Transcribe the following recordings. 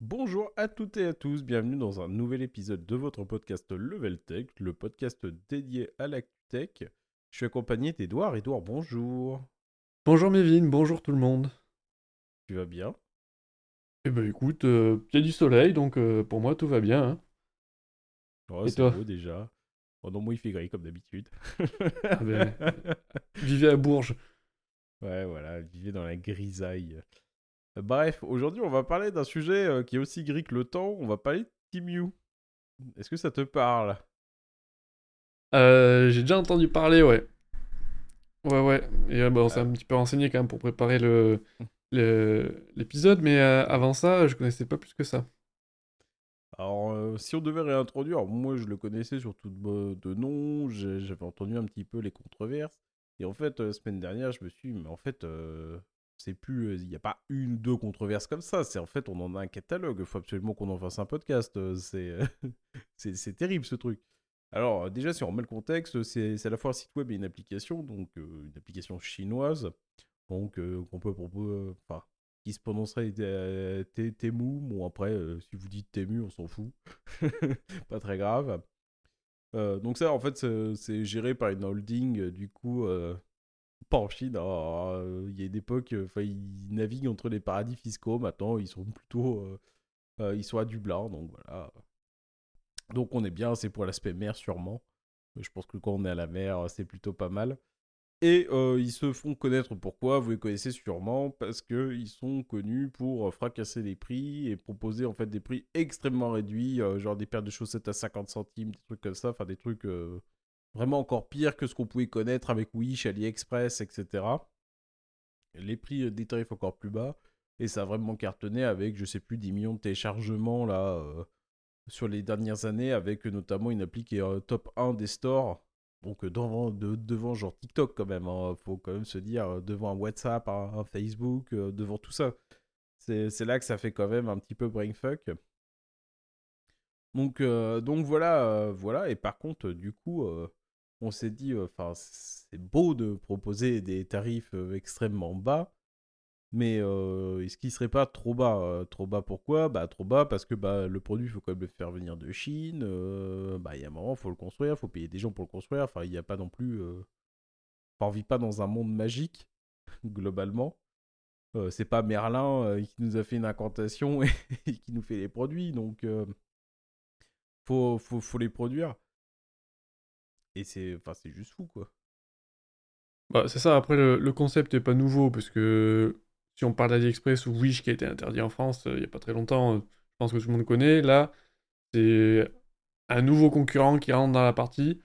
Bonjour à toutes et à tous, bienvenue dans un nouvel épisode de votre podcast Level Tech, le podcast dédié à la tech. Je suis accompagné d'Edouard. Edouard, bonjour. Bonjour Mévin, bonjour tout le monde. Tu vas bien? Eh ben écoute, euh, il y a du soleil, donc euh, pour moi tout va bien. hein. Oh, Et c'est toi? beau déjà. Oh non, moi il fait gris comme d'habitude. Ah ben, Vivez à Bourges. Ouais, voilà, vivez dans la grisaille. Bref, aujourd'hui on va parler d'un sujet euh, qui est aussi gris que le temps, on va parler de Timu. Est-ce que ça te parle? Euh, J'ai déjà entendu parler, ouais. Ouais, ouais. Et euh, bah, on s'est un petit peu renseigné quand même pour préparer le le- l'épisode, mais avant ça, je connaissais pas plus que ça. Alors, si on devait réintroduire, moi je le connaissais surtout de, de nom, j'avais entendu un petit peu les controverses. Et en fait, semaine dernière, je me suis dit, mais en fait, c'est plus, euh, il n'y a pas une ou deux controverses comme ça. C'est en fait, on en a un catalogue. Il faut absolument qu'on en fasse un podcast. euh, C'est, euh, c'est, terrible ce truc. Alors, déjà, si on remet le contexte, c'est, à la fois un site web et une application, donc une application chinoise, donc qu'on peut proposer, enfin, qui se prononcerait Temu. Bon, après, si vous dites Temu, on s'en fout. pas très grave. Donc ça, en fait, c'est géré par une holding, du coup, pas en Chine. Il y a une époque, euh, enfin, ils naviguent entre les paradis fiscaux. Maintenant, ils sont plutôt, euh, euh, ils à Dublin, donc voilà. Donc on est bien, c'est pour l'aspect mer sûrement. Je pense que quand on est à la mer, c'est plutôt pas mal. Et ils se font connaître pourquoi, vous les connaissez sûrement, parce qu'ils sont connus pour fracasser les prix et proposer en fait des prix extrêmement réduits, genre des paires de chaussettes à 50 centimes, des trucs comme ça, enfin des trucs vraiment encore pires que ce qu'on pouvait connaître avec Wish, AliExpress, etc. Les prix euh, des tarifs encore plus bas, et ça a vraiment cartonné avec, je sais plus, 10 millions de téléchargements là euh, sur les dernières années, avec notamment une appli qui est euh, top 1 des stores. Donc devant, de- devant genre TikTok quand même, hein, faut quand même se dire, devant un WhatsApp, un, Facebook, devant tout ça. C'est là que ça fait quand même un petit peu brainfuck. Donc, donc voilà, voilà. Et par contre, du coup, on s'est dit, enfin, c'est beau de proposer des tarifs euh, extrêmement bas, mais euh, est-ce qu'il serait pas trop bas euh, Trop bas? Pourquoi? Bah trop bas parce que bah, le produit, il faut quand même le faire venir de Chine. euh, bah il y a un moment, il faut le construire, il faut payer des gens pour le construire. Enfin, il n'y a pas non plus... euh, on vit pas dans un monde magique, globalement. Euh, c'est pas Merlin euh, qui nous a fait une incantation et, qui nous fait les produits, donc euh, faut, faut, faut les produire. C'est juste fou, quoi. Bah, c'est ça, après le, concept est pas nouveau, parce que si on parle d'AliExpress ou Wish qui a été interdit en France euh, il y a pas très longtemps, euh, je pense que tout le monde connaît. Là, c'est un nouveau concurrent qui rentre dans la partie.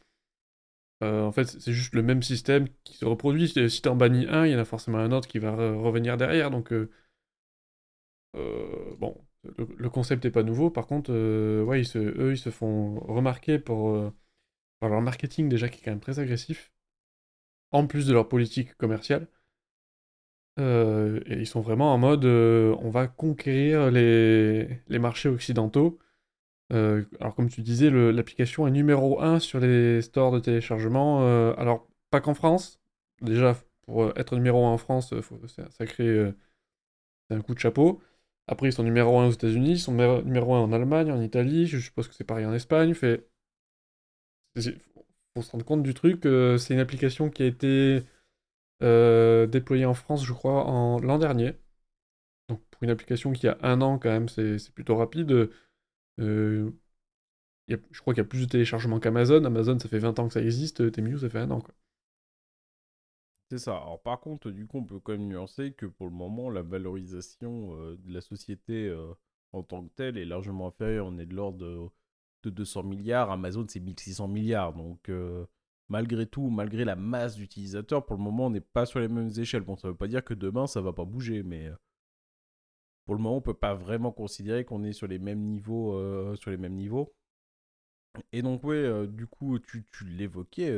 Euh, en fait, c'est juste le même système qui se reproduit. Si si t'en bannis un, il y en a forcément un autre qui va re- revenir derrière. Donc, bon, le, concept est pas nouveau. Par contre, ouais, ils se, eux, ils se font remarquer pour, par leur marketing déjà qui est quand même très agressif, en plus de leur politique commerciale. Euh, et ils sont vraiment en mode euh, on va conquérir les, les marchés occidentaux. Euh, alors comme tu disais, l'application est numéro 1 sur les stores de téléchargement. alors pas qu'en France. Déjà, pour être numéro 1 en France, c'est un sacré un coup de chapeau. Après, ils sont numéro 1 aux États-Unis, ils sont numéro- numéro 1 en Allemagne, en Italie, je suppose que c'est pareil en Espagne. Fait... Faut se rendre compte du truc, euh, c'est une application qui a été euh, déployée en France, je crois, en l'an dernier. Donc pour une application qui a un an, quand même, c'est plutôt rapide. Euh, je crois qu'il y a plus de téléchargements qu'Amazon. Amazon, ça fait 20 ans que ça existe, Temu, ça fait un an. C'est ça. Alors par contre, du coup, on peut quand même nuancer que pour le moment, la valorisation de la société en tant que telle est largement inférieure. On est de l'ordre de, de 200 milliards. Amazon, c'est 1600 milliards. Donc euh, malgré tout, malgré la masse d'utilisateurs, pour le moment, on n'est pas sur les mêmes échelles. Bon, ça veut pas dire que demain, ça va pas bouger, mais euh, pour le moment, on peut pas vraiment considérer qu'on est sur les mêmes niveaux. euh, sur les mêmes niveaux. Et donc, ouais, du coup, tu, l'évoquais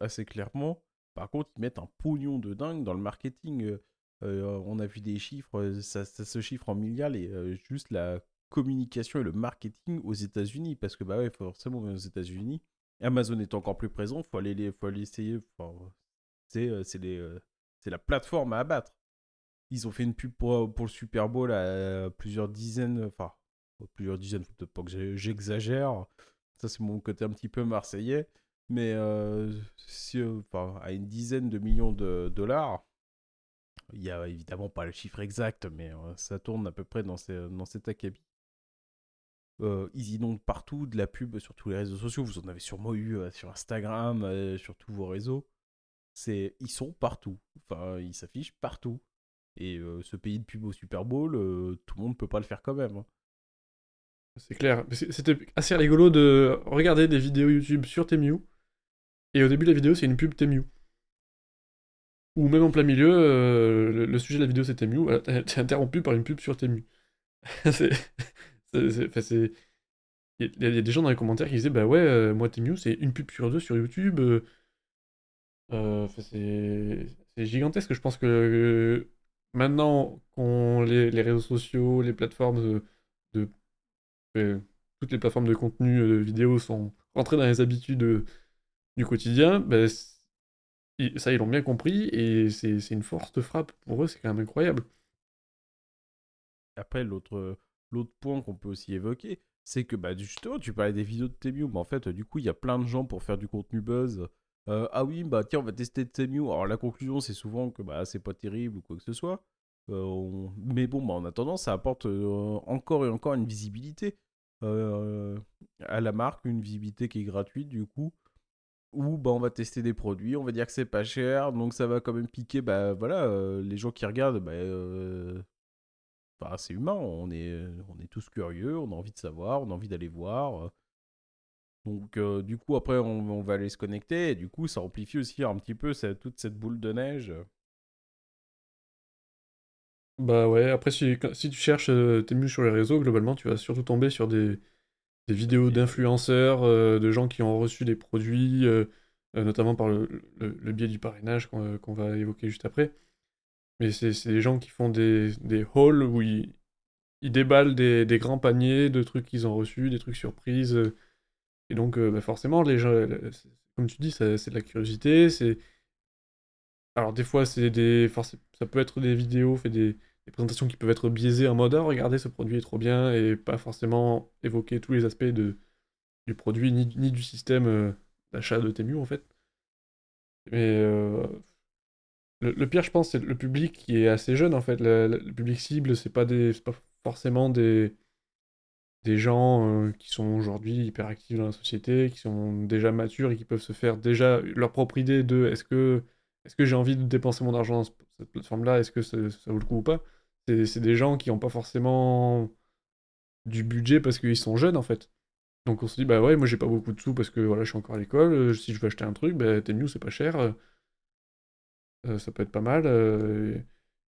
assez clairement. Par contre, ils mettent un pognon de dingue dans le marketing. on a vu des chiffres, ça, se chiffre en milliards, et juste la communication et le marketing aux États-Unis. Parce que, bah ouais, forcément, aux États-Unis, Amazon est encore plus présent, faut aller, les- faut aller essayer. enfin, c'est euh, euh, la plateforme à abattre. Ils ont fait une pub pour, pour le Super Bowl à plusieurs dizaines, enfin, plusieurs dizaines, peut-être pas que j'exagère. Ça, c'est mon côté un petit peu marseillais. Mais euh, si, euh, enfin, à une dizaine de millions de dollars, il n'y a évidemment pas le chiffre exact, mais euh, ça tourne à peu près dans, ces, dans cet acabit. Euh, ils inondent partout de la pub sur tous les réseaux sociaux. Vous en avez sûrement eu sur Instagram, sur tous vos réseaux. C'est, ils sont partout. Enfin, ils s'affichent partout. Et ce pays de pub au Super Bowl, tout le monde peut pas le faire quand même. Hein. C'est clair. C'était assez rigolo de regarder des vidéos YouTube sur Temu. Et au début de la vidéo, c'est une pub Temu. Ou même en plein milieu, euh, le, sujet de la vidéo c'est Temu. Voilà, t'es interrompu par une pub sur Temu. c'est. Il y, a des gens dans les commentaires qui disaient Bah ouais, euh, moi Temu, c'est une pub sur deux sur YouTube. Euh, c'est gigantesque. Je pense que maintenant qu'on les, réseaux sociaux, les plateformes de toutes les plateformes de contenu vidéo sont rentrées dans les habitudes du quotidien, ben, ça ils l'ont bien compris et c'est une force de frappe pour eux, c'est quand même incroyable. Après, l'autre point qu'on peut aussi évoquer, c'est que bah, justement, tu parlais des vidéos de Temu, mais en fait, du coup, il y a plein de gens pour faire du contenu buzz. Euh, ah oui, bah tiens, on va tester Temu. Alors la conclusion, c'est souvent que bah, c'est pas terrible ou quoi que ce soit. Euh, mais bon, bah, en attendant, ça apporte euh, encore et encore une visibilité à la marque, une visibilité qui est gratuite du coup. Ou bah, on va tester des produits, on va dire que c'est pas cher, donc ça va quand même piquer bah, voilà, les gens qui regardent. Bah, c'est humain, on est, on est tous curieux, on a envie de savoir, on a envie d'aller voir. Donc du coup après on, va aller se connecter et du coup ça amplifie aussi un petit peu toute cette boule de neige. Bah ouais, après si, si tu cherches euh, tes sur les réseaux, globalement, tu vas surtout tomber sur des, des vidéos d'influenceurs, euh, de gens qui ont reçu des produits, euh, notamment par le, le, biais du parrainage qu'on va évoquer juste après. Mais c'est des gens qui font des, des hauls où ils, ils déballent des, des, grands paniers de trucs qu'ils ont reçus, des trucs surprises. et donc, bah forcément, les gens, comme tu dis, c'est de la curiosité, alors des fois, des, ça peut être des vidéos, fait des, présentations qui peuvent être biaisées en mode ah, regardez ce produit est trop bien et pas forcément évoquer tous les aspects de, du produit ni, du système euh, d'achat de Temu en fait. Mais euh, le, pire, je pense, c'est le public qui est assez jeune en fait. Le, public cible, c'est pas pas forcément des gens euh, qui sont aujourd'hui hyper actifs dans la société, qui sont déjà matures et qui peuvent se faire déjà leur propre idée de est-ce que j'ai envie de dépenser mon argent dans cette plateforme-là? Est-ce que ça, vaut le coup ou pas? C'est des gens qui n'ont pas forcément du budget parce qu'ils sont jeunes en fait. Donc on se dit, bah ouais, moi j'ai pas beaucoup de sous parce que voilà, je suis encore à l'école. Si je veux acheter un truc, bah, mieux, c'est pas cher. Euh, euh, ça peut être pas mal. et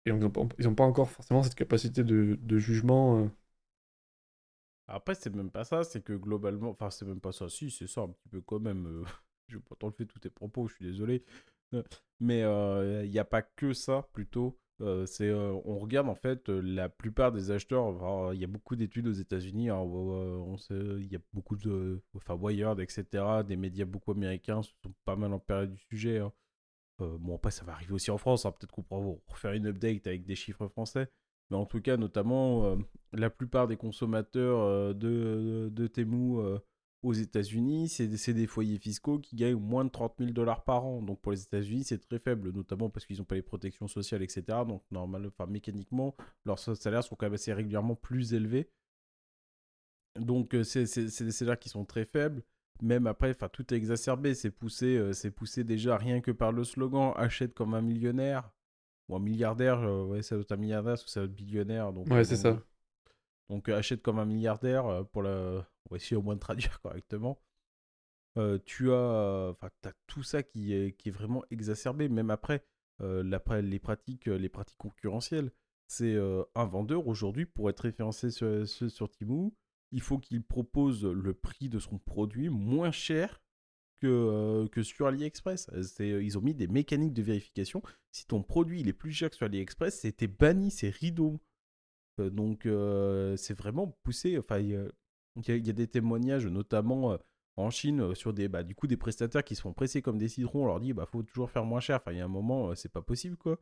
ils n'ont pas encore forcément cette capacité de, jugement. Après, c'est même pas ça, c'est que globalement, enfin, c'est même pas ça, si, c'est ça un petit peu quand même. je vais pas t'enlever tous tes propos, je suis désolé. Mais il n'y a pas que ça, plutôt. c'est, on regarde en fait la plupart des acheteurs. Il y a beaucoup d'études aux États-Unis. Hein, il y a beaucoup de. Enfin, Wired, etc. Des médias beaucoup américains sont pas mal empirés du sujet. Hein. Bon, après, ça va arriver aussi en France. Hein, peut-être qu'on pourra refaire une update avec des chiffres français. Mais en tout cas, notamment, la plupart des consommateurs de, de Temu aux États-Unis, c'est des foyers fiscaux qui gagnent moins de 30 000 dollars par an. Donc pour les États-Unis, c'est très faible, notamment parce qu'ils n'ont pas les protections sociales, etc. Donc normal, enfin, mécaniquement, leurs salaires sont quand même assez régulièrement plus élevés. Donc euh, c'est des salaires qui sont très faibles. Même après, enfin, tout est exacerbé. C'est poussé, euh, c'est poussé déjà rien que par le slogan achète comme un millionnaire ou un milliardaire. Euh, ouais, ça doit être un milliardaire, parce que ça doit être billionnaire. Donc, ouais, c'est ça. Donc achète comme un milliardaire pour la on va essayer au moins de traduire correctement. Euh, tu as, enfin, as tout ça qui est, qui est vraiment exacerbé, même après euh, les, pratiques, les pratiques concurrentielles. C'est euh, un vendeur aujourd'hui, pour être référencé sur, sur, Timo, il faut qu'il propose le prix de son produit moins cher que, que sur AliExpress. Ils ont mis des mécaniques de vérification. Si ton produit il est plus cher que sur AliExpress, c'était banni, c'est rideau. donc c'est vraiment poussé. Enfin, il y, a des témoignages, notamment euh, en Chine, euh, sur des, bah, du coup, des prestataires qui se font presser comme des citrons. On leur dit, bah, faut toujours faire moins cher. Il y a un moment, euh, c'est pas possible, quoi.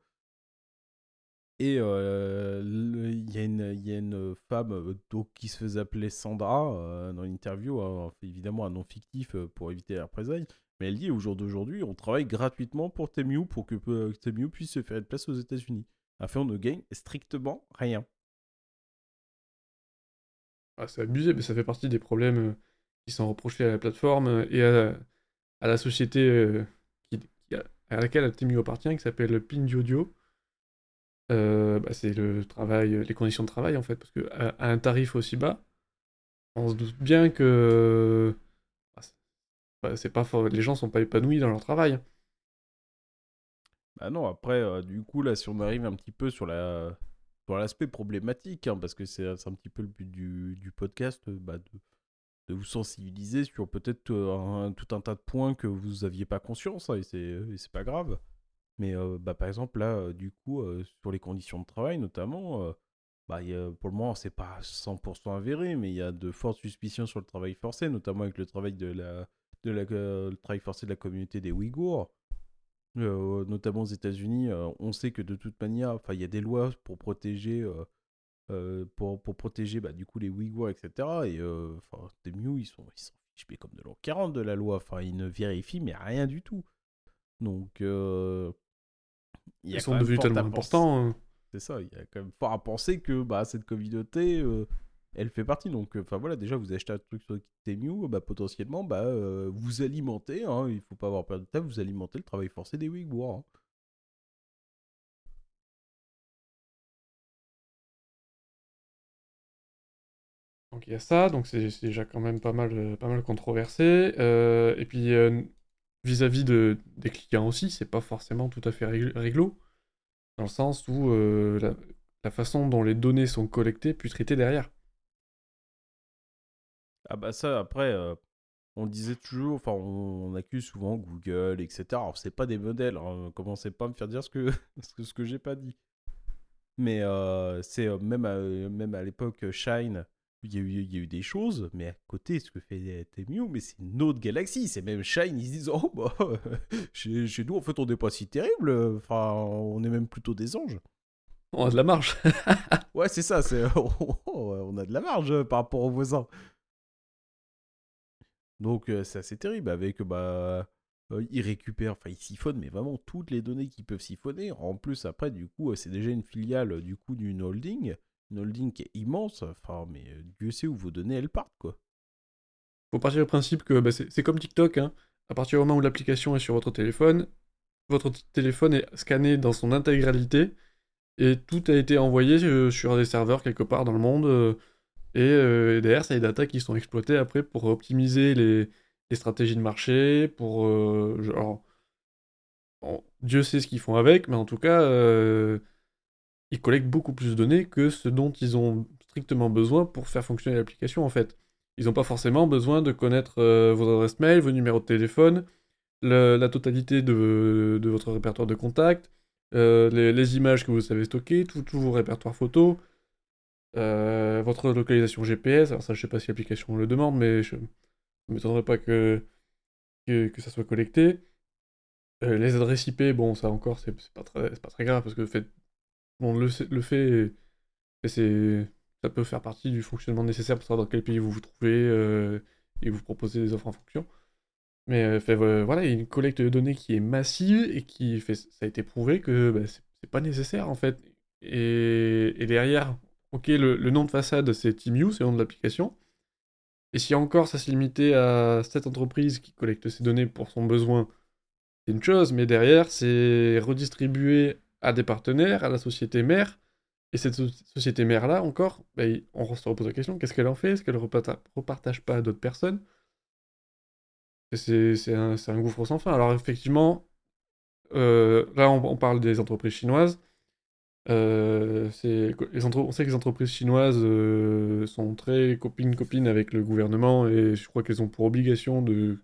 Et euh, il y, y a une femme euh, qui se faisait appeler Sandra euh, dans l'interview, hein, évidemment un nom fictif pour éviter la représailles. Mais elle dit au jour d'aujourd'hui, on travaille gratuitement pour Temu pour que euh, Temu puisse se faire une place aux États-Unis. Afin, on ne gagne strictement rien. Ah, c'est abusé, mais ça fait partie des problèmes qui sont reprochés à la plateforme et à, la société à laquelle Temu appartient, qui s'appelle Pinduoduo. Euh, bah, c'est le travail, les conditions de travail en fait, parce que à, un tarif aussi bas, on se doute bien que bah, bah, c'est pas les gens sont pas épanouis dans leur travail. Bah non, après, euh, du coup, là, si on arrive un petit peu sur la sur l'aspect problématique, hein, parce que c'est un petit peu le but du, du podcast, euh, de, vous sensibiliser sur peut-être euh, tout un tas de points que vous aviez pas conscience, hein, et c'est pas grave. Mais bah, par exemple, là, du coup, sur les conditions de travail, notamment, bah, pour le moment, c'est pas 100% avéré, mais il y a de fortes suspicions sur le travail forcé, notamment avec le travail de la, de la, travail forcé de la communauté des Ouïghours. Notamment aux États-Unis, on sait que de toute manière, il y a des lois pour protéger, pour, pour protéger bah, du coup les Ouïghours, etc. Et enfin, des Miu, ils sont, ils sont fichés comme de l'an 40 de la loi. Enfin, ils ne vérifient mais rien du tout. Donc, il y a Ils quand sont devenus tellement importants. hein. C'est ça, il y a quand même fort à penser que bah, cette communauté, euh, elle fait partie. Donc, euh, enfin voilà, déjà, vous achetez un truc sur Temu, bah, potentiellement, bah, euh, vous alimentez, hein, il faut pas avoir peur de temps, vous alimentez le travail forcé des Ouïghours. hein. Donc il y a ça, donc c'est déjà quand même pas mal, euh, pas mal controversé. Euh, et puis euh, vis-à-vis de, des clients aussi, c'est pas forcément tout à fait rég- réglo, dans le sens où euh, la, façon dont les données sont collectées puis traitées derrière. Ah bah ça, après, euh, on disait toujours, enfin, on, accuse souvent Google, etc. Alors, c'est pas des modèles, hein, commencez pas à me faire dire ce que, ce que, j'ai pas dit. Mais euh, c'est même à, même à l'époque Shine, il y, a eu, il y a eu des choses, mais à côté, ce que fait Temu, mais c'est une autre galaxie. C'est même Shine, ils se disent, oh bah, chez, chez nous, en fait, on n'est pas si terrible, enfin, on est même plutôt des anges. On a de la marge. Ouais, c'est ça, c'est on a de la marge euh, par rapport aux voisins. Donc euh, c'est assez terrible avec bah euh, ils récupèrent, enfin ils siphonnent mais vraiment toutes les données qu'ils peuvent siphonner. En plus après du coup c'est déjà une filiale du coup d'une holding, une holding qui est immense. Enfin mais euh, Dieu sait où vos données elles partent quoi. Faut partir du principe que bah, c'est comme TikTok. Hein. À partir du moment où l'application est sur votre téléphone, votre téléphone est scanné dans son intégralité et tout a été envoyé euh, sur des serveurs quelque part dans le monde. euh, et, derrière, c'est des data qui sont exploitées après pour optimiser les, les stratégies de marché, pour... genre, bon, Dieu sait ce qu'ils font avec, mais en tout cas, ils collectent beaucoup plus de données que ce dont ils ont strictement besoin pour faire fonctionner l'application en fait. Ils n'ont pas forcément besoin de connaître euh, vos adresses mail, vos numéros de téléphone, la totalité de, votre répertoire de contacts, euh, les, images que vous savez stocker, tous vos répertoires photos, euh, votre localisation GPS. Alors ça, je sais pas si l'application le demande, mais je ne m'étonnerais pas que, que, ça soit collecté. Euh, les adresses IP, bon, ça encore, c'est pas, pas très grave parce que le bon, le, le fait, c'est, ça peut faire partie du fonctionnement nécessaire pour savoir dans quel pays vous vous trouvez euh, et vous proposer des offres en fonction. Mais euh, fait, euh, voilà, il y a une collecte de données qui est massive et qui fait, ça a été prouvé que bah, c'est pas nécessaire en fait. Et, et derrière, ok, le, le nom de façade c'est TeamU, c'est le nom de l'application. Et si encore ça s'est limité à cette entreprise qui collecte ces données pour son besoin, c'est une chose, mais derrière c'est redistribué à des partenaires, à la société mère. Et cette so- société mère-là, encore, bah, on se repose la question, qu'est-ce qu'elle en fait? Est-ce qu'elle ne repartage pas à d'autres personnes? C'est un, gouffre sans fin. Alors effectivement, euh, là on, parle des entreprises chinoises. Euh, on sait que les entreprises chinoises euh, sont très copines-copines avec le gouvernement et je crois qu'elles ont pour obligation de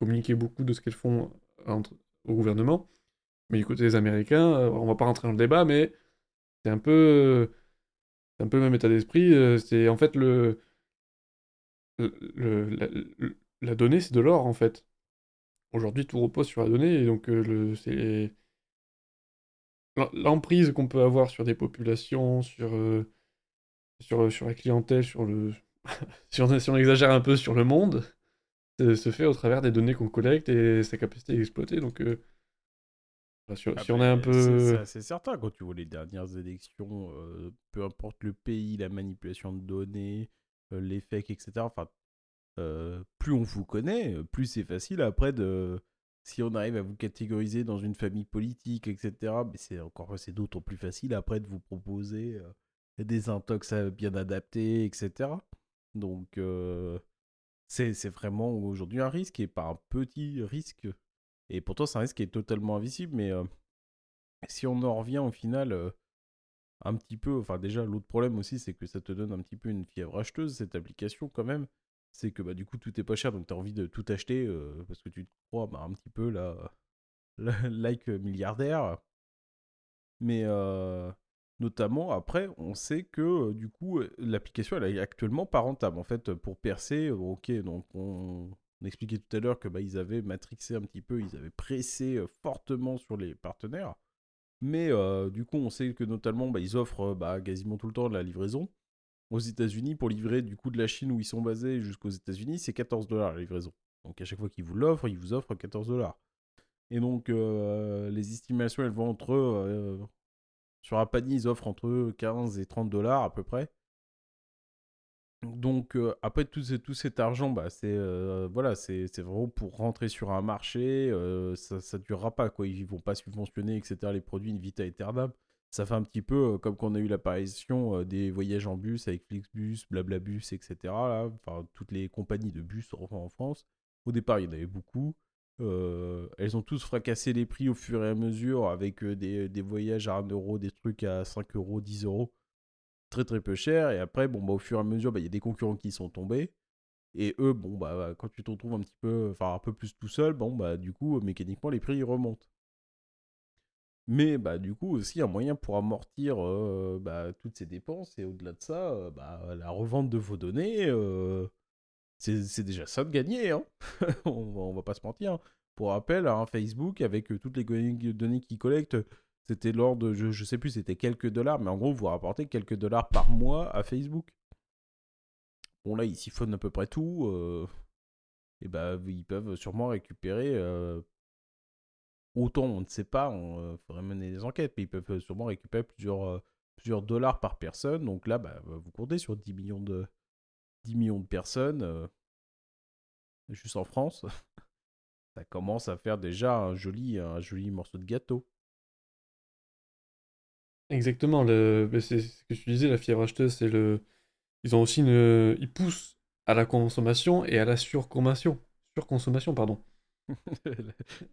communiquer beaucoup de ce qu'elles font entre- au gouvernement. Mais côté des Américains, euh, on va pas rentrer dans le débat, mais c'est un peu, un peu le même état d'esprit. euh, C'est en fait le, la, donnée, c'est de l'or en fait. Aujourd'hui, tout repose sur la donnée et donc euh, l'emprise qu'on peut avoir sur des populations, sur, sur, sur la clientèle, sur le... si, on, exagère un peu sur le monde, se fait au travers des données qu'on collecte et sa capacité d'exploiter. Donc, euh, si, Ah on est un ben, peu... C'est certain, quand tu vois les dernières élections, euh, peu importe le pays, la manipulation de données, euh, les fakes, etc. Enfin, euh, plus on vous connaît, euh, plus c'est facile après de. Si on arrive à vous catégoriser dans une famille politique, etc., mais c'est encore c'est d'autant plus facile après de vous proposer euh, des intox euh, bien adaptés, etc. Donc, euh, c'est c'est vraiment aujourd'hui un risque et pas un petit risque. Et pourtant, c'est un risque qui est totalement invisible, mais euh, si on en revient au final euh, un petit peu, enfin déjà l'autre problème aussi c'est que ça te donne un petit peu une fièvre acheteuse cette application quand même, c'est que bah du coup tout est pas cher donc tu as envie de tout acheter euh, parce que tu te crois bah, un petit peu là, like milliardaire, mais notamment après on sait que du coup l'application elle est actuellement pas rentable. En fait pour percer, ok donc on... on expliquait tout à l'heure que bah, ils avaient matrixé un petit peu, ils avaient pressé euh, fortement sur les partenaires. Mais euh, du coup, on sait que notamment, bah, ils offrent euh, bah, quasiment tout le temps de la livraison. Aux États-Unis, pour livrer du coup de la Chine où ils sont basés jusqu'aux États-Unis, c'est 14 dollars la livraison. Donc à chaque fois qu'ils vous l'offrent, ils vous offrent 14 dollars. Et donc les estimations, elles vont entre. sur un panier, ils offrent entre 15 et 30 dollars à peu près. Donc euh, après tout, tout cet argent, bah, c'est euh, voilà, c'est vraiment pour rentrer sur un marché. euh, ça, ça durera pas quoi. Ils vont pas subventionner etc. les produits in vita aeternam. Ça fait un petit peu comme quand on a eu l'apparition des voyages en bus avec Flixbus, Blablabus, etc. Là, enfin toutes les compagnies de bus en, France. Au départ, il y en avait beaucoup. Elles ont tous fracassé les prix au fur et à mesure avec des, des voyages à 1 euro, des trucs à 5 euros, 10 euros très très peu cher. Et après, bon, bah, au fur et à mesure, bah, il y a des concurrents qui sont tombés. Et eux, bon, bah, quand tu te retrouves un petit peu, enfin, un peu plus tout seul, bon, bah, du coup, mécaniquement, les prix ils remontent. Mais, bah, du coup, aussi un moyen pour amortir euh, bah, toutes ces dépenses. Et au-delà de ça, euh, bah, la revente de vos données, euh, c'est déjà ça de gagner. Hein on, va, pas se mentir. hein. Pour rappel, un Facebook, avec euh, toutes les données qu'il collecte, c'était l'ordre de, je, je sais plus, c'était quelques dollars, mais en gros, vous rapportez quelques dollars par mois à Facebook. Bon, là, ils siphonnent à peu près tout. euh, et bah, ils peuvent sûrement récupérer. euh, autant, on ne sait pas, on euh, faudrait mener des enquêtes, mais ils peuvent sûrement récupérer plusieurs, plusieurs dollars par personne. Donc là, bah, vous comptez sur 10 millions de, 10 millions de personnes, juste en France. Ça commence à faire déjà un joli, un joli morceau de gâteau. Exactement, le... c'est ce que tu disais, la fièvre acheteuse, c'est le... Ils ont aussi une... Ils poussent à la consommation et à la surconsommation. Surconsommation, pardon.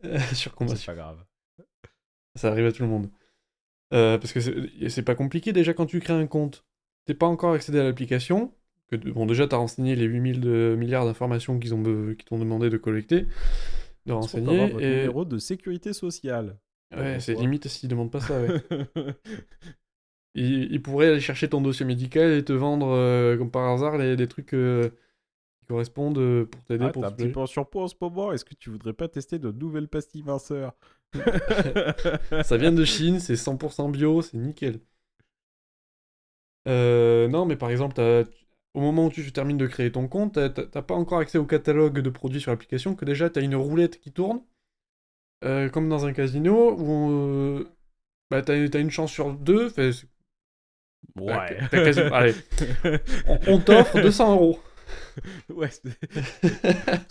C'est surconsommation. pas grave. Ça arrive à tout le monde. Euh, parce que c'est c'est pas compliqué déjà quand tu crées un compte. T'es pas encore accédé à l'application. Que, bon, déjà, t'as renseigné les 8000 de- milliards d'informations qu'ils ont be- t'ont demandé de collecter, de renseigner. avoir votre Et... numéro de sécurité sociale. Ouais, c'est limite s'ils demandent pas ça, ouais. Ils, ils pourraient aller chercher ton dossier médical et te vendre, euh, comme par hasard, les, des trucs euh, qui correspondent euh, pour t'aider Ah, pour t'es un petit peu en surpoids en ce moment. Est-ce que tu voudrais pas tester de nouvelles pastilles minceurs? Ça vient de Chine, c'est 100% bio, c'est nickel. Euh, non, mais par exemple, au moment où tu termines de créer ton compte, t'as pas encore accès au catalogue de produits sur l'application, que déjà t'as une roulette qui tourne, euh, comme dans un casino, où euh, bah, t'as t'as une chance sur deux, fait, c'est- Ouais. t'as quasi- allez. on, on t'offre 200 euros. Ouais.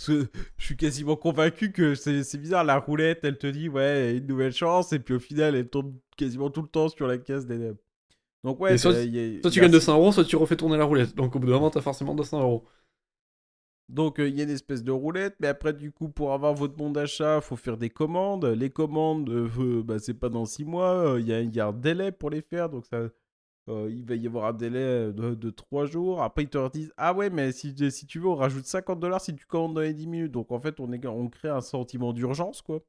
je suis quasiment convaincu que c'est c'est bizarre. La roulette, elle te dit, ouais, une nouvelle chance. Et puis au final, elle tombe quasiment tout le temps sur la case des. Donc ouais, soit- y a- tu y a- gagnes 200 euros, soit tu refais tourner la roulette. Donc au bout d'un moment, t'as forcément 200 euros. Donc euh, il y a une espèce de roulette, mais après du coup pour avoir votre bon d'achat, faut faire des commandes. Les commandes, euh, euh, bah, c'est pas dans 6 mois, il y, a, un délai pour les faire, donc ça, il va y avoir un délai de, de 3 jours. Après ils te disent ah ouais mais si, tu veux on rajoute 50 dollars si tu commandes dans les 10 minutes. Donc en fait on, crée un sentiment d'urgence quoi.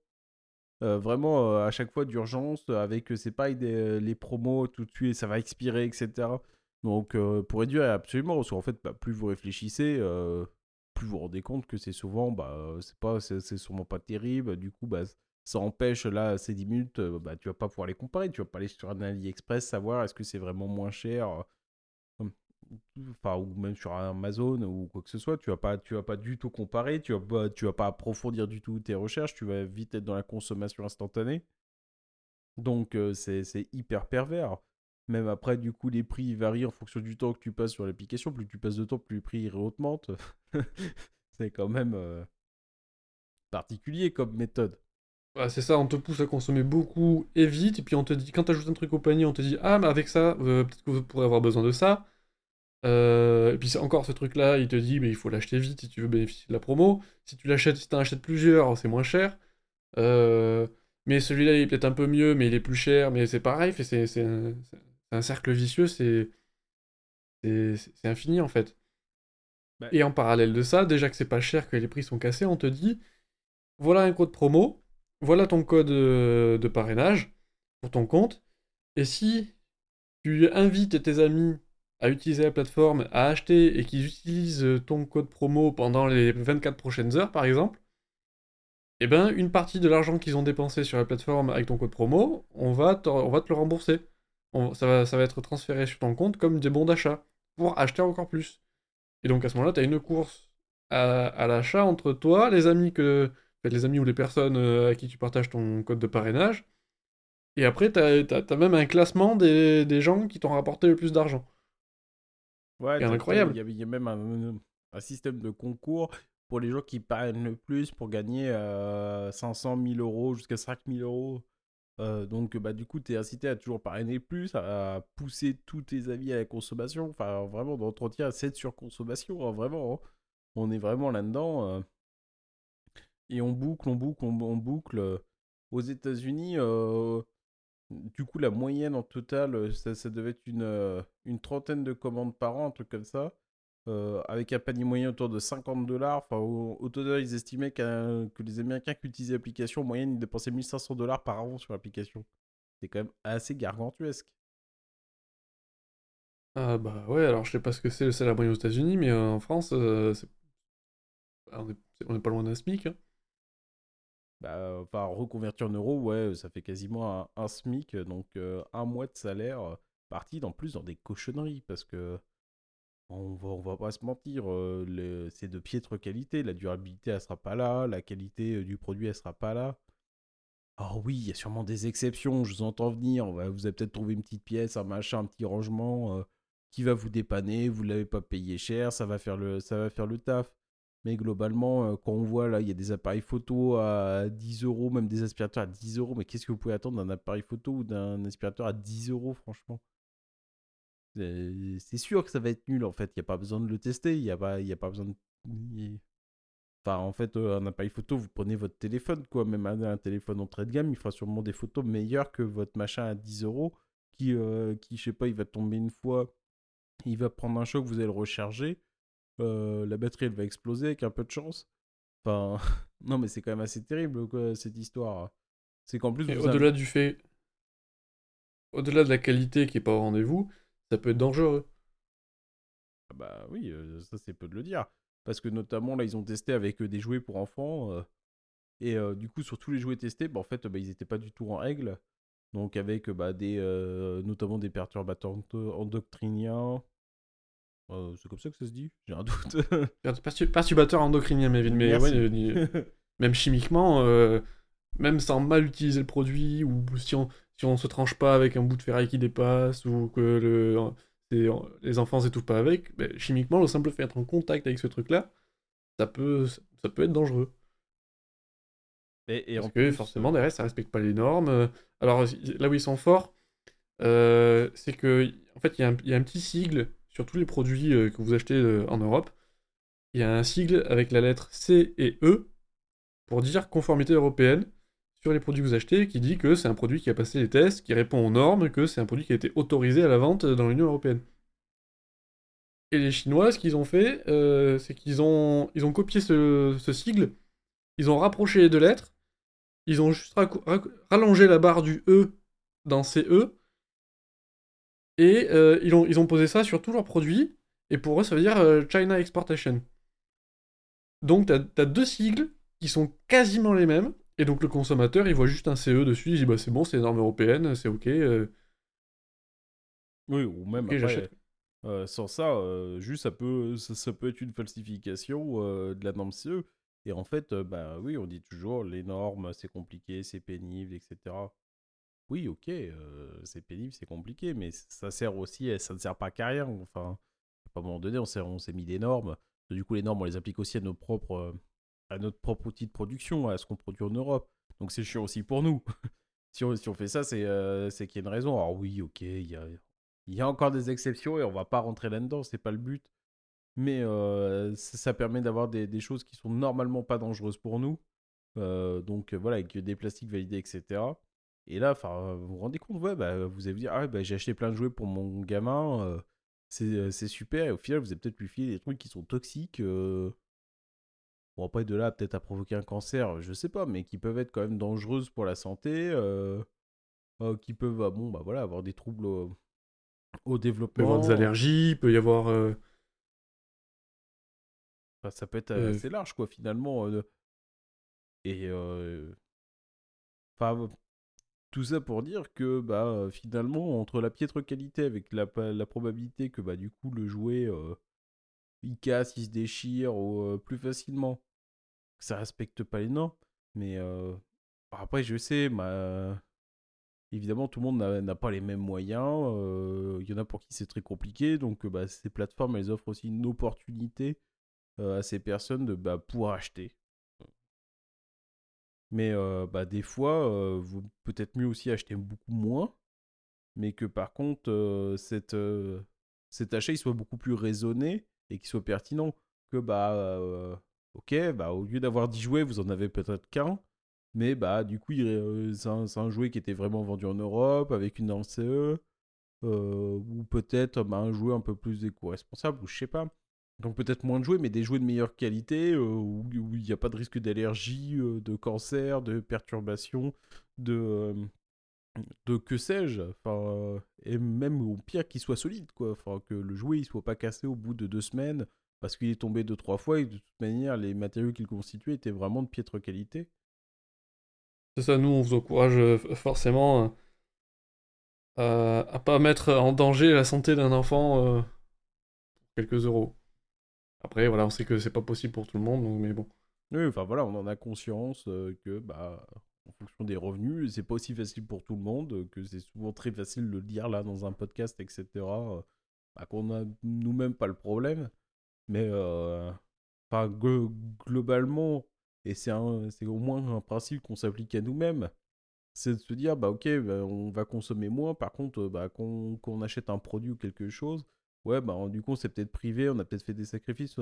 Vraiment à chaque fois d'urgence avec c'est des, les promos tout de suite ça va expirer etc. Donc pour réduire absolument parce fait bah, plus vous réfléchissez plus vous rendez compte que c'est souvent bah euh, c'est pas c'est sûrement pas terrible du coup bah ça empêche, là, ces 10 minutes, bah, tu vas pas pouvoir les comparer. Tu vas pas aller sur un AliExpress, savoir est-ce que c'est vraiment moins cher enfin ou même sur Amazon ou quoi que ce soit, tu vas pas tu vas pas du tout comparer, tu vas pas tu vas pas approfondir du tout tes recherches, tu vas vite être dans la consommation instantanée. Donc c'est hyper pervers. Même après, du coup, les prix varient en fonction du temps que tu passes sur l'application. Plus tu passes de temps, plus les prix augmentent. c'est quand même particulier comme méthode. c'est ça, on te pousse à consommer beaucoup et vite, et puis on te dit, quand tu ajoutes un truc au panier, on te dit Ah, mais avec ça, peut-être que vous pourrez avoir besoin de ça. Euh, et puis encore ce truc-là, il te dit mais il faut l'acheter vite si tu veux bénéficier de la promo. Si tu l'achètes, si tu en achètes plusieurs, c'est moins cher. Euh, mais celui-là il est peut-être un peu mieux, mais il est plus cher, mais c'est pareil, c'est un, un, cercle vicieux, c'est infini en fait. Bah et en parallèle de ça, déjà que c'est pas cher, que les prix sont cassés, on te dit voilà un code promo, voilà ton code euh, de parrainage pour ton compte, et si tu invites tes amis à utiliser la plateforme, à acheter et qu'ils utilisent ton code promo pendant les 24 prochaines heures, par exemple, eh ben, une partie de l'argent qu'ils ont dépensé sur la plateforme avec ton code promo, on va on va te le rembourser. Ça, va, ça va être transféré sur ton compte comme des bons d'achat pour acheter encore plus. Et donc à ce moment-là, tu as une course à, l'achat entre toi, les amis que les amis ou les personnes euh, à qui tu partages ton code de parrainage. Et après, tu as, même un classement des, des gens qui t'ont rapporté le plus d'argent. Ouais, incroyable. Il y, a même un, système de concours pour les gens qui parrainent le plus pour gagner 500 000 euros jusqu'à 5 000 euros. Euh, donc, bah, du coup, tu es incité à toujours parrainer plus, à, pousser tous tes avis à la consommation. Enfin, vraiment, d'entretien à cette surconsommation. Hein, vraiment, hein. on est vraiment là-dedans. Euh. Et on boucle, on boucle, on, boucle. Aux États-Unis, euh, du coup, la moyenne en total, euh, ça, devait être une, euh, une trentaine de commandes par an, un truc comme ça. Euh, avec un panier moyen autour de 50 dollars. Enfin, au, total, ils estimaient que les Américains qui utilisaient l'application, en moyenne, ils dépensaient 1500 dollars par an sur l'application. C'est quand même assez gargantuesque. Ah bah ouais, alors je sais pas ce que c'est le salaire moyen aux États-Unis, mais en France, on n'est pas loin d'un SMIC. Hein. Bah, enfin, reconvertir en euros, ouais, ça fait quasiment un, SMIC, donc euh, un mois de salaire euh, parti en plus dans des cochonneries, parce que on va, on va pas se mentir, euh, c'est de piètre qualité, la durabilité elle sera pas là, la qualité du produit elle sera pas là. Oh oui, il y a sûrement des exceptions, je vous entends venir, vous avez peut-être trouvé une petite pièce, un machin, un petit rangement qui va vous dépanner, vous l'avez pas payé cher, ça va faire le, ça va faire le taf. Mais globalement, euh, quand on voit là, il y a des appareils photo à 10 euros, même des aspirateurs à 10 euros. Mais qu'est-ce que vous pouvez attendre d'un appareil photo ou d'un aspirateur à 10 euros, franchement? C'est sûr que ça va être nul en fait. Il n'y a pas besoin de le tester. Il n'y a, pas, a pas besoin de. Enfin, en fait, un appareil photo, vous prenez votre téléphone, quoi. Même un, téléphone entrée de gamme, il fera sûrement des photos meilleures que votre machin à 10 euros qui, euh, qui, je sais pas, il va tomber une fois, il va prendre un choc, vous allez le recharger. Euh, la batterie elle va exploser avec un peu de chance. Enfin, non mais c'est quand même assez terrible quoi, cette histoire. C'est qu'en plus... Au-delà du fait... Au-delà de la qualité qui est pas au rendez-vous, ça peut être dangereux. Ah bah oui, euh, ça c'est peu de le dire. Parce que notamment là ils ont testé avec euh, des jouets pour enfants. et du coup sur tous les jouets testés, bah, en fait bah, ils n'étaient pas du tout en règle. Donc avec bah, des, notamment des perturbateurs endocriniens, euh, c'est comme ça que ça se dit J'ai un doute. Perturbateur endocrinien, mais, mais ouais, même chimiquement, euh, même sans mal utiliser le produit, ou si on, si on se tranche pas avec un bout de ferraille qui dépasse, ou que le, les enfants s'étouffent pas avec, ben, chimiquement, le simple fait d'être en contact avec ce truc-là, ça peut, ça peut être dangereux. Et, Parce que forcément, derrière, ça respecte pas les normes. Alors, là où ils sont forts, euh, c'est que en fait, il y, y, a un petit sigle sur tous les produits euh, que vous achetez euh, en Europe, il y a un sigle avec la lettre C et E pour dire conformité européenne sur les produits que vous achetez, qui dit que c'est un produit qui a passé les tests, qui répond aux normes, que c'est un produit qui a été autorisé à la vente dans l'Union européenne. Et les Chinois, ce qu'ils ont fait, euh, c'est qu'ils ont, copié ce, sigle, ils ont rapproché les deux lettres, ils ont juste rallongé la barre du E dans CE, et euh, ils, ont, ils ont posé ça sur tous leurs produits. Et pour eux, ça veut dire euh, China Exportation. Donc, tu as, deux sigles qui sont quasiment les mêmes. Et donc le consommateur, il voit juste un CE dessus, il dit bah c'est bon, c'est les normes européennes, c'est ok. euh, Oui, ou même après, euh, sans ça, euh, juste ça peut, ça, ça peut être une falsification de la norme CE. Et en fait, bah oui, on dit toujours les normes, c'est compliqué, c'est pénible, etc. Oui, ok, c'est pénible, c'est compliqué, mais ça sert aussi, ça ne sert pas qu'à rien. Enfin, à un moment donné, on s'est, on s'est mis des normes. Du coup, les normes, on les applique aussi à nos propres, à notre propre outil de production, à ce qu'on produit en Europe. Donc c'est chiant aussi pour nous. si, on, fait ça, c'est, euh, c'est qu'il y a une raison. Alors oui, ok, il y a, encore des exceptions et on va pas rentrer là-dedans, c'est pas le but. Mais euh, ça, permet d'avoir des, choses qui sont normalement pas dangereuses pour nous. Euh, donc voilà, avec des plastiques validés, etc. Et là, vous vous rendez compte, ouais, bah, vous allez vous dire, ah bah, j'ai acheté plein de jouets pour mon gamin, c'est c'est super, et au final, vous avez peut-être lui filer des trucs qui sont toxiques. Bon, après, de là, peut-être à provoquer un cancer, je sais pas, mais qui peuvent être quand même dangereuses pour la santé, euh, euh, qui peuvent, ah, bon, bah voilà, avoir des troubles au, au Il peut y développement. avoir des allergies, il peut y avoir. euh, Enfin, ça peut être assez large, quoi, finalement. Et. Enfin, tout ça pour dire que, bah, finalement, entre la piètre qualité avec la, probabilité que, bah, du coup, le jouet, euh, il casse, il se déchire ou, plus facilement, ça respecte pas les normes. Mais euh, après, je sais, bah, évidemment, tout le monde n'a pas les mêmes moyens. Il y en a pour qui c'est très compliqué. Donc, bah, ces plateformes, elles offrent aussi une opportunité à ces personnes de bah, pouvoir acheter. Mais bah, des fois, vous peut-être mieux aussi acheter beaucoup moins, mais que par contre, cette, cet achat il soit beaucoup plus raisonné et qu'il soit pertinent. Que bah, ok, bah, au lieu d'avoir 10 jouets, vous en avez peut-être qu'un, mais bah, du coup, c'est un, jouet qui était vraiment vendu en Europe avec une norme ou peut-être bah, un jouet un peu plus éco-responsable, ou je sais pas. Donc peut-être moins de jouets, mais des jouets de meilleure qualité, où il n'y a pas de risque d'allergie, de cancer, de perturbation, de, de que sais-je. Enfin, euh, et même au pire qu'il soit solide, quoi. Enfin, que le jouet il soit pas cassé au bout de deux semaines parce qu'il est tombé deux trois fois et de toute manière les matériaux qu'il constituait étaient vraiment de piètre qualité. C'est ça, nous, on vous encourage euh, forcément euh, à, pas mettre en danger la santé d'un enfant euh, pour quelques euros. Après, voilà, on sait que c'est pas possible pour tout le monde, donc, mais bon. Oui, enfin voilà, on en a conscience euh, que bah en fonction des revenus, c'est pas aussi facile pour tout le monde, euh, que c'est souvent très facile de le dire là dans un podcast, etc. euh, bah, qu'on a nous-mêmes pas le problème, mais euh, enfin glo- globalement, et c'est c'est au moins un principe qu'on s'applique à nous-mêmes, c'est de se dire bah ok, bah, on va consommer moins, par contre bah, qu'on achète un produit ou quelque chose, ouais bah du coup on s'est peut-être privé, on a peut-être fait des sacrifices.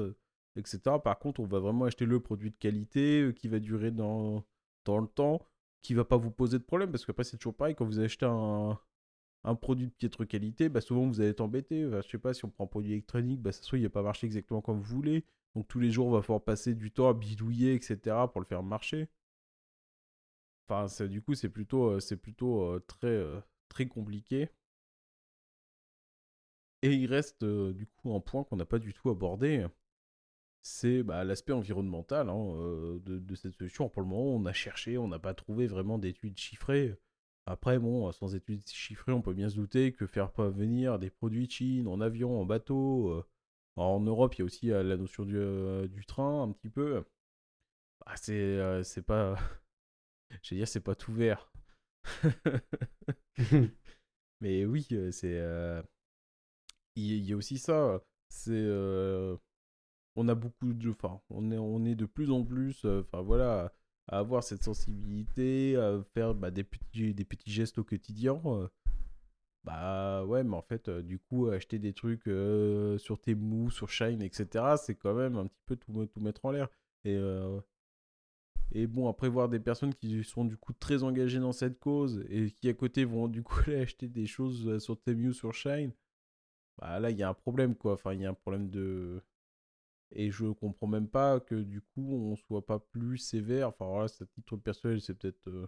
etc. Par contre, on va vraiment acheter le produit de qualité qui va durer dans, dans le temps, qui va pas vous poser de problème, parce qu'après, c'est toujours pareil, quand vous achetez un, un produit de piètre qualité, bah souvent vous allez être embêté. Enfin, je sais pas, si on prend un produit électronique, bah, ça trouve, il va pas marcher exactement comme vous voulez. Donc tous les jours, on va falloir passer du temps à bidouiller, etc. pour le faire marcher. Enfin, du coup, c'est plutôt, euh, c'est plutôt euh, très, euh, très compliqué. Et il reste du coup un point qu'on n'a pas du tout abordé, c'est bah, l'aspect environnemental hein, euh, de, de cette solution. Pour le moment, on a cherché, on n'a pas trouvé vraiment d'études chiffrées. Après, bon, sans études chiffrées, on peut bien se douter que faire pas venir des produits de Chine en avion, en bateau. euh, en Europe, il y a aussi euh, la notion du, du train, un petit peu. Bah, c'est c'est pas. Je vais dire, c'est pas tout vert. Mais oui, c'est. Il y, il y a aussi ça. C'est. euh, on a beaucoup de. Enfin, on est, on est de plus en plus. euh, Enfin, voilà. À avoir cette sensibilité, à faire bah, des, petits, des petits gestes au quotidien. euh, Bah ouais, mais en fait, euh, du coup, acheter des trucs sur Temu, sur Shine, etc., c'est quand même un petit peu tout, tout mettre en l'air. Et, et bon, après voir des personnes qui sont du coup très engagées dans cette cause et qui à côté vont du coup aller acheter des choses sur Temu, sur Shine, bah là, il y a un problème, quoi. Enfin, il y a un problème de... Et je comprends même pas que du coup, on soit pas plus sévère. Enfin, voilà, c'est à titre personnel, c'est peut-être... euh,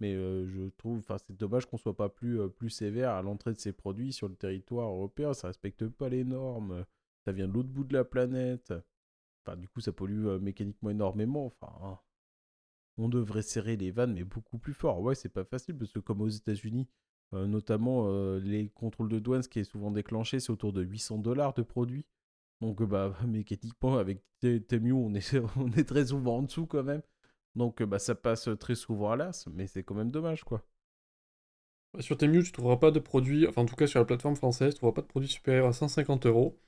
Mais euh, je trouve, enfin, c'est dommage qu'on soit pas plus, euh, plus sévère à l'entrée de ces produits sur le territoire européen. Ça respecte pas les normes. Ça vient de l'autre bout de la planète. Enfin, du coup, ça pollue mécaniquement énormément. Enfin, on devrait serrer les vannes, mais beaucoup plus fort. Ouais, c'est pas facile parce que comme aux États-Unis, notamment les contrôles de douane, ce qui est souvent déclenché, c'est autour de 800 dollars de produits. Donc, bah, mécaniquement, avec Temu, on est, on est très souvent en dessous quand même. Donc, bah, ça passe très souvent à l'as, mais c'est quand même dommage, quoi. Sur Temu, tu trouveras pas de produits, enfin, en tout cas, sur la plateforme française, tu trouveras pas de produits supérieurs à 150 euros.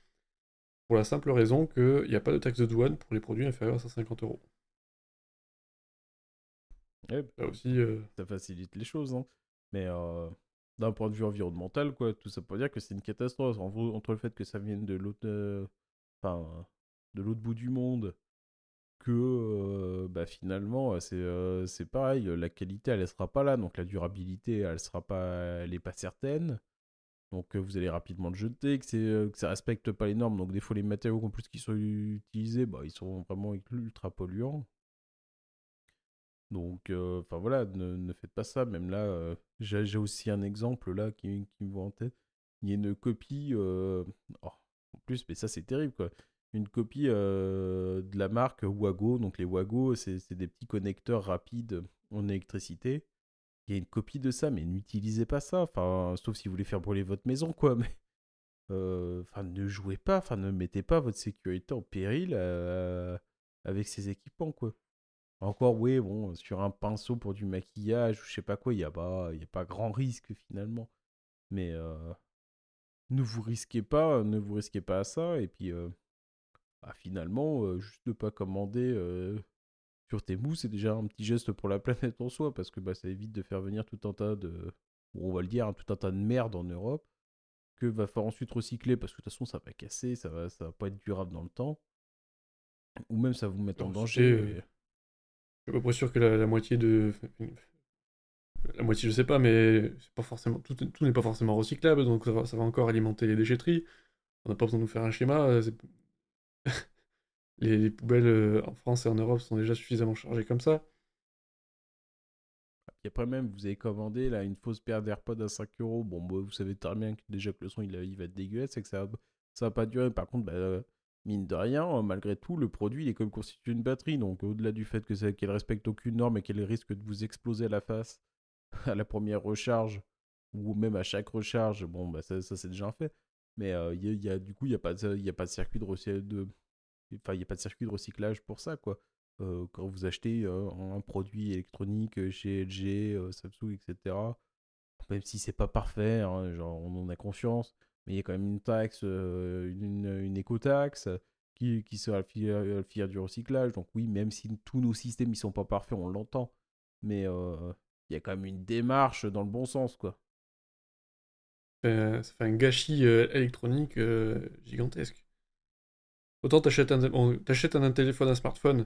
Pour la simple raison qu'il n'y a pas de taxe de douane pour les produits inférieurs à 150 euros. ça aussi. Euh, ça facilite les choses, hein. Mais d'un point de vue environnemental, quoi, tout ça pour dire que c'est une catastrophe. entre le fait que ça vienne de l'autre, euh, de l'autre bout du monde, que bah, finalement c'est c'est pareil, la qualité elle, ne sera pas là, donc la durabilité elle sera pas, elle est pas certaine. Donc vous allez rapidement le jeter, que, que ça respecte pas les normes. Donc des fois les matériaux en plus qui sont utilisés, bah, ils sont vraiment ultra polluants. Donc, enfin voilà, ne, ne, faites pas ça. Même là, j'ai aussi un exemple là qui, qui, me voit en tête. Il y a une copie, oh, en plus, mais ça c'est terrible quoi. Une copie de la marque Wago. Donc les Wago, c'est des petits connecteurs rapides en électricité. Il y a une copie de ça, mais n'utilisez pas ça. Enfin, sauf si vous voulez faire brûler votre maison, quoi. Mais enfin, ne jouez pas. Enfin, ne mettez pas votre sécurité en péril avec ces équipements, quoi. Encore, oui, bon, sur un pinceau pour du maquillage ou je sais pas quoi, il n'y a, pas, a pas grand risque finalement. Mais euh, ne vous risquez pas, ne vous risquez pas à ça. Et puis, euh, bah, finalement, euh, juste ne pas commander sur tes mous, c'est déjà un petit geste pour la planète en soi parce que bah, ça évite de faire venir tout un tas de, on va le dire, hein, tout un tas de merde en Europe que va falloir ensuite recycler parce que de toute façon ça va casser, ça va, ça va pas être durable dans le temps. Ou même ça va vous mettre en danger suis à peu près sûr que la, moitié de. La moitié, je sais pas, mais pas forcément tout, tout n'est pas forcément recyclable, donc ça va, encore alimenter les déchetteries. On n'a pas besoin de nous faire un schéma. Euh, les, les, poubelles euh, en France et en Europe sont déjà suffisamment chargées comme ça. Et après même, vous avez commandé là, une fausse paire d'AirPods à 5 euros. Bon, bah, vous savez très bien que déjà que le son il, va être dégueulasse et que ça, ça va pas durer. Par contre, bah, mine de rien, euh, malgré tout, le produit, il est comme constitué d'une batterie. Donc, au-delà du fait que qu'elle respecte aucune norme et qu'elle risque de vous exploser à la face à la première recharge, ou même à chaque recharge, bon, bah, ça, c'est déjà un fait. Mais euh, y, a, du coup, il n'y a, pas de, y a pas de circuit de, de... Enfin, il a pas de circuit de recyclage pour ça, quoi. Quand vous achetez un produit électronique chez LG, Samsung, etc., même si c'est pas parfait, hein, genre, on en a conscience, mais il y a quand même une taxe, une, une écotaxe qui, sera le fier du recyclage. Donc oui, même si tous nos systèmes ne sont pas parfaits, on l'entend. Mais il y a quand même une démarche dans le bon sens, quoi. ça fait un gâchis euh, électronique gigantesque. Autant t'achètes un, un, téléphone, un smartphone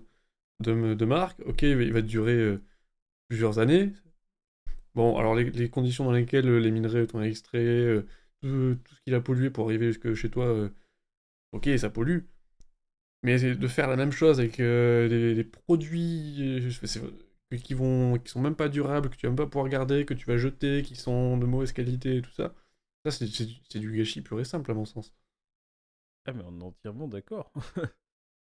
de, de marque, ok, il va durer plusieurs années. Bon, alors les, conditions dans lesquelles les minerais ont extrait, tout, ce qu'il a pollué pour arriver jusque chez toi, euh, ok, ça pollue. Mais de faire la même chose avec euh, des, produits euh, qui vont qui sont même pas durables, que tu vas même pas pouvoir garder, que tu vas jeter, qui sont de mauvaise qualité et tout ça, ça c'est du gâchis pur et simple à mon sens. Ah mais on est entièrement d'accord.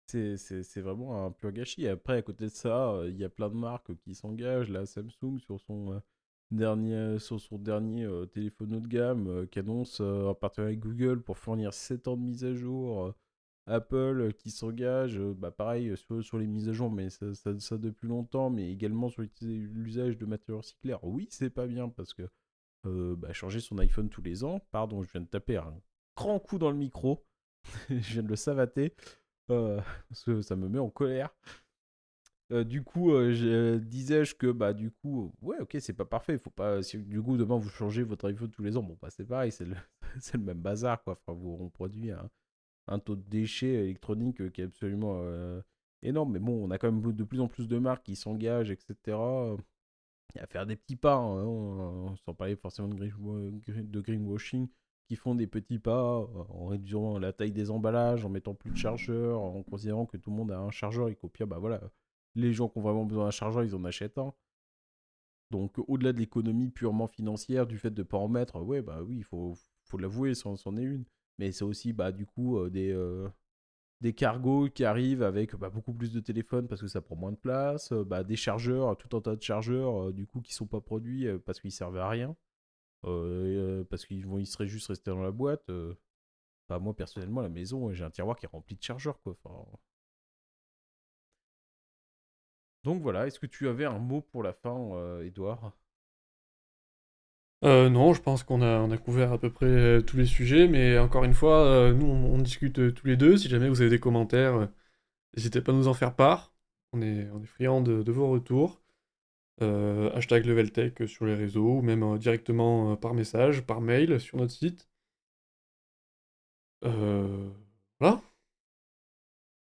c'est vraiment un pur gâchis. Après, à côté de ça, il y a plein de marques qui s'engagent. Là, Samsung, sur son, dernier, sur son dernier euh, téléphone haut de gamme euh, qui annonce euh, en partenariat avec Google pour fournir 7 ans de mise à jour. Apple qui s'engage, bah pareil, sur, les mises à jour, mais ça, depuis longtemps, mais également sur l'usage de matériaux recyclés. oui, c'est pas bien parce que bah, changer son iPhone tous les ans, pardon, je viens de taper un grand coup dans le micro, je viens de le savater, parce que ça me met en colère. Euh, du coup, euh, euh, disais-je que bah du coup, ouais, ok, c'est pas parfait. Faut pas, du coup demain vous changez votre iPhone tous les ans, bon bah c'est pareil, c'est le, même bazar quoi. Enfin, vous on produit un, un, taux de déchets électroniques qui est absolument énorme. Mais bon, on a quand même de plus en plus de marques qui s'engagent, etc. À faire des petits pas, hein, sans parler forcément de, de greenwashing, qui font des petits pas en réduisant la taille des emballages, en mettant plus de chargeurs, en considérant que tout le monde a un chargeur et qu'au pire, bah voilà les gens qui ont vraiment besoin d'un chargeur, ils en achètent un. Donc, au-delà de l'économie purement financière, du fait de ne pas en mettre, ouais, bah oui, il faut, faut l'avouer, c'en est une. Mais c'est aussi, bah, du coup, des, des cargos qui arrivent avec bah, beaucoup plus de téléphones parce que ça prend moins de place, bah, des chargeurs, tout un tas de chargeurs du coup qui sont pas produits parce qu'ils servent à rien, parce qu'ils vont, ils seraient juste restés dans la boîte. Moi personnellement à la maison j'ai un tiroir qui est rempli de chargeurs quoi. Donc voilà, est-ce que tu avais un mot pour la fin, Edouard euh, non, je pense qu'on a, couvert à peu près euh, tous les sujets, mais encore une fois, euh, nous on, discute tous les deux. Si jamais vous avez des commentaires, n'hésitez pas à nous en faire part. On est, on est friands de, vos retours. hashtag LevelTech sur les réseaux, ou même directement par message, par mail sur notre site. voilà.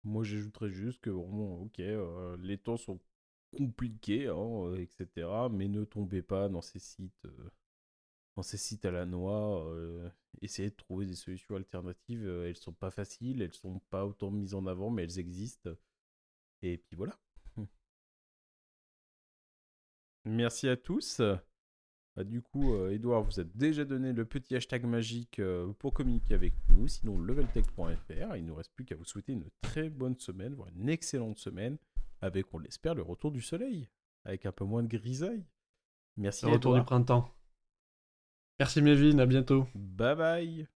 Moi j'ajouterais juste que, bon, ok, les temps sont compliqués, hein, etc. Mais ne tombez pas dans ces sites dans ces sites à la noix, euh, essayer de trouver des solutions alternatives. Euh, elles sont pas faciles, elles sont pas autant mises en avant, mais elles existent. Et puis voilà. Merci à tous. Bah, du coup, Edouard, vous a déjà donné le petit hashtag magique euh, pour communiquer avec nous. Sinon, leveltech.fr. Il ne nous reste plus qu'à vous souhaiter une très bonne semaine, voire une excellente semaine, avec, on l'espère, le retour du soleil, avec un peu moins de grisaille. Merci. Le retour du printemps. Merci Mévin, à bientôt. Bye bye.